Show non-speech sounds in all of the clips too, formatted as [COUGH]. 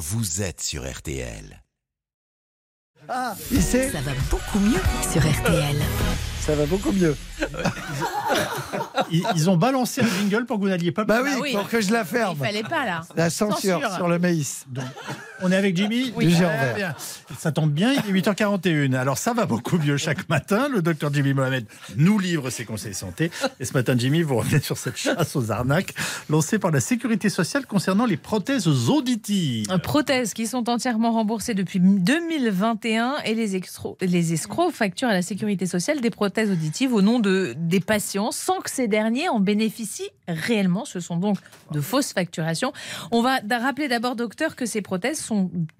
vous êtes sur RTL. Ah, il sait, Ça va beaucoup mieux sur RTL. ça va beaucoup mieux. [LAUGHS] Ils, ils ont balancé un jingle pour que vous n'alliez pas. Bah oui, oui. pour que je la Il ferme. fallait pas là. La censure Censure. sur le maïs. Donc, on est avec Jimmy Oui. Très vert. bien. Ça tombe bien, il est 8h41. Alors ça va beaucoup mieux chaque matin. Le docteur Jimmy Mohamed nous livre ses conseils santé. Et ce matin, Jimmy, vous revenez sur cette chasse aux arnaques lancée par la sécurité sociale concernant les prothèses auditives. Prothèses qui sont entièrement remboursées depuis 2021 et les, extro- les escrocs facturent à la sécurité sociale des prothèses auditives au nom de, des patients sans que ces derniers en bénéficient réellement. Ce sont donc de fausses facturations. On va rappeler d'abord, docteur, que ces prothèses sont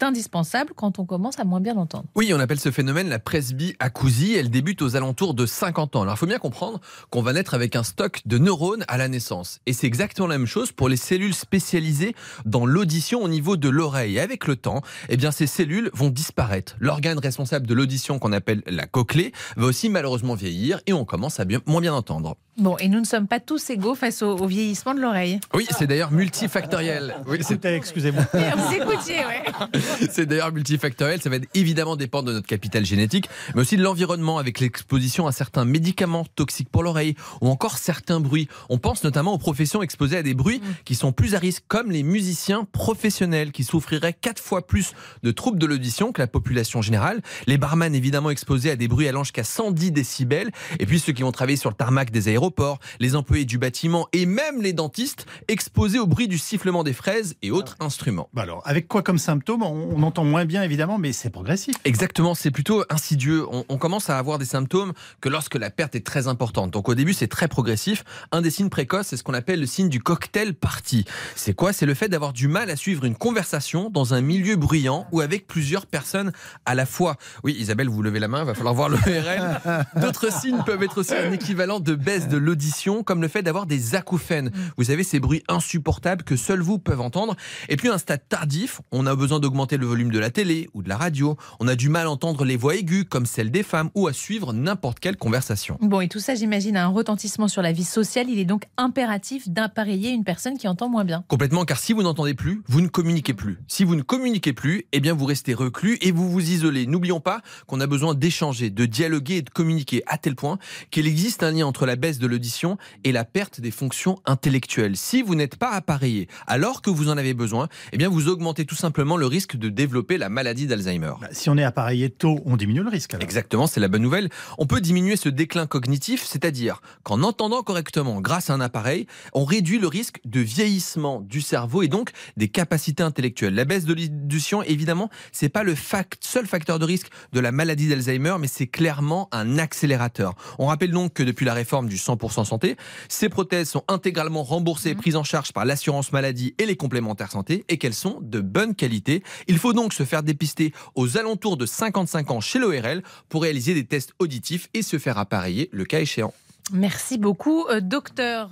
indispensables quand on commence à moins bien entendre. Oui, on appelle ce phénomène la presbyacousie. Elle débute aux alentours de 50 ans. Alors, il faut bien comprendre qu'on va naître avec un stock de neurones à la naissance. Et c'est exactement la même chose pour les cellules spécialisées dans l'audition au niveau de l'oreille. Avec le temps, eh bien, ces cellules vont disparaître. L'organe responsable de l'audition qu'on appelle la cochlée va aussi malheureusement vieillir et on commence à bien- moins bien entendre. Bon, et nous ne sommes pas tous égaux face au, au vieillissement de l'oreille. Oui, c'est d'ailleurs multifactoriel. Oui, c'est Écoutez, excusez-moi. [LAUGHS] Vous écoutiez, ouais. [LAUGHS] C'est d'ailleurs multifactoriel. Ça va évidemment dépendre de notre capital génétique, mais aussi de l'environnement avec l'exposition à certains médicaments toxiques pour l'oreille ou encore certains bruits. On pense notamment aux professions exposées à des bruits qui sont plus à risque, comme les musiciens professionnels qui souffriraient quatre fois plus de troubles de l'audition que la population générale. Les barman évidemment exposés à des bruits allant jusqu'à 110 décibels. Et puis ceux qui vont travailler sur le tarmac des aéroports, les employés du bâtiment et même les dentistes exposés au bruit du sifflement des fraises et autres instruments. Bah alors, avec quoi comme symptômes on, on entend moins bien évidemment, mais c'est progressif. Exactement, c'est plutôt insidieux. On, on commence à avoir des symptômes que lorsque la perte est très importante. Donc au début, c'est très progressif. Un des signes précoces, c'est ce qu'on appelle le signe du cocktail party. C'est quoi? C'est le fait d'avoir du mal à suivre une conversation dans un milieu bruyant ou avec plusieurs personnes à la fois. Oui, Isabelle, vous levez la main, va falloir voir le RL. D'autres signes peuvent être aussi un équivalent de baisse de l'audition, comme le fait d'avoir des acouphènes. Vous savez, ces bruits insupportables que seuls vous peuvent entendre. Et puis un stade tardif, on a besoin d'augmenter le volume de la télé ou de la radio. On a du mal à entendre les voix aiguës comme celles des femmes ou à suivre n'importe quelle conversation. Bon, et tout ça, j'imagine, a un retentissement sur la vie sociale. Il est donc impératif d'appareiller une personne qui entend moins bien. Complètement, car si vous n'entendez plus, vous ne communiquez plus. Si vous ne communiquez plus, eh bien vous restez reclus et vous vous isolez. N'oublions pas qu'on a besoin d'échanger, de dialoguer et de communiquer à tel point qu'il existe un lien entre la baisse de l'audition et la perte des fonctions intellectuelles. Si vous n'êtes pas appareillé alors que vous en avez besoin, eh bien vous augmentez tout simplement le risque de développer la maladie d'Alzheimer. Bah, si on est appareillé tôt, on diminue le risque. alors. Exactement, c'est la bonne nouvelle. On peut diminuer ce déclin cognitif, c'est-à-dire qu'en entendant correctement grâce à un appareil, on réduit le risque de vieillissement du cerveau et donc des capacités intellectuelles. La baisse de l'audition, évidemment, c'est pas le seul facteur de risque de la maladie d'Alzheimer, mais c'est clairement un accélérateur. On rappelle donc que depuis la réforme du 100% santé, ces prothèses sont intégralement remboursées et prises en charge par l'assurance maladie et les complémentaires santé et qu'elles sont de bonne qualité. Il faut donc se faire dépister aux alentours de 55 ans chez l'ORL pour réaliser des tests auditifs et se faire appareiller le cas échéant. Merci beaucoup, euh, docteur.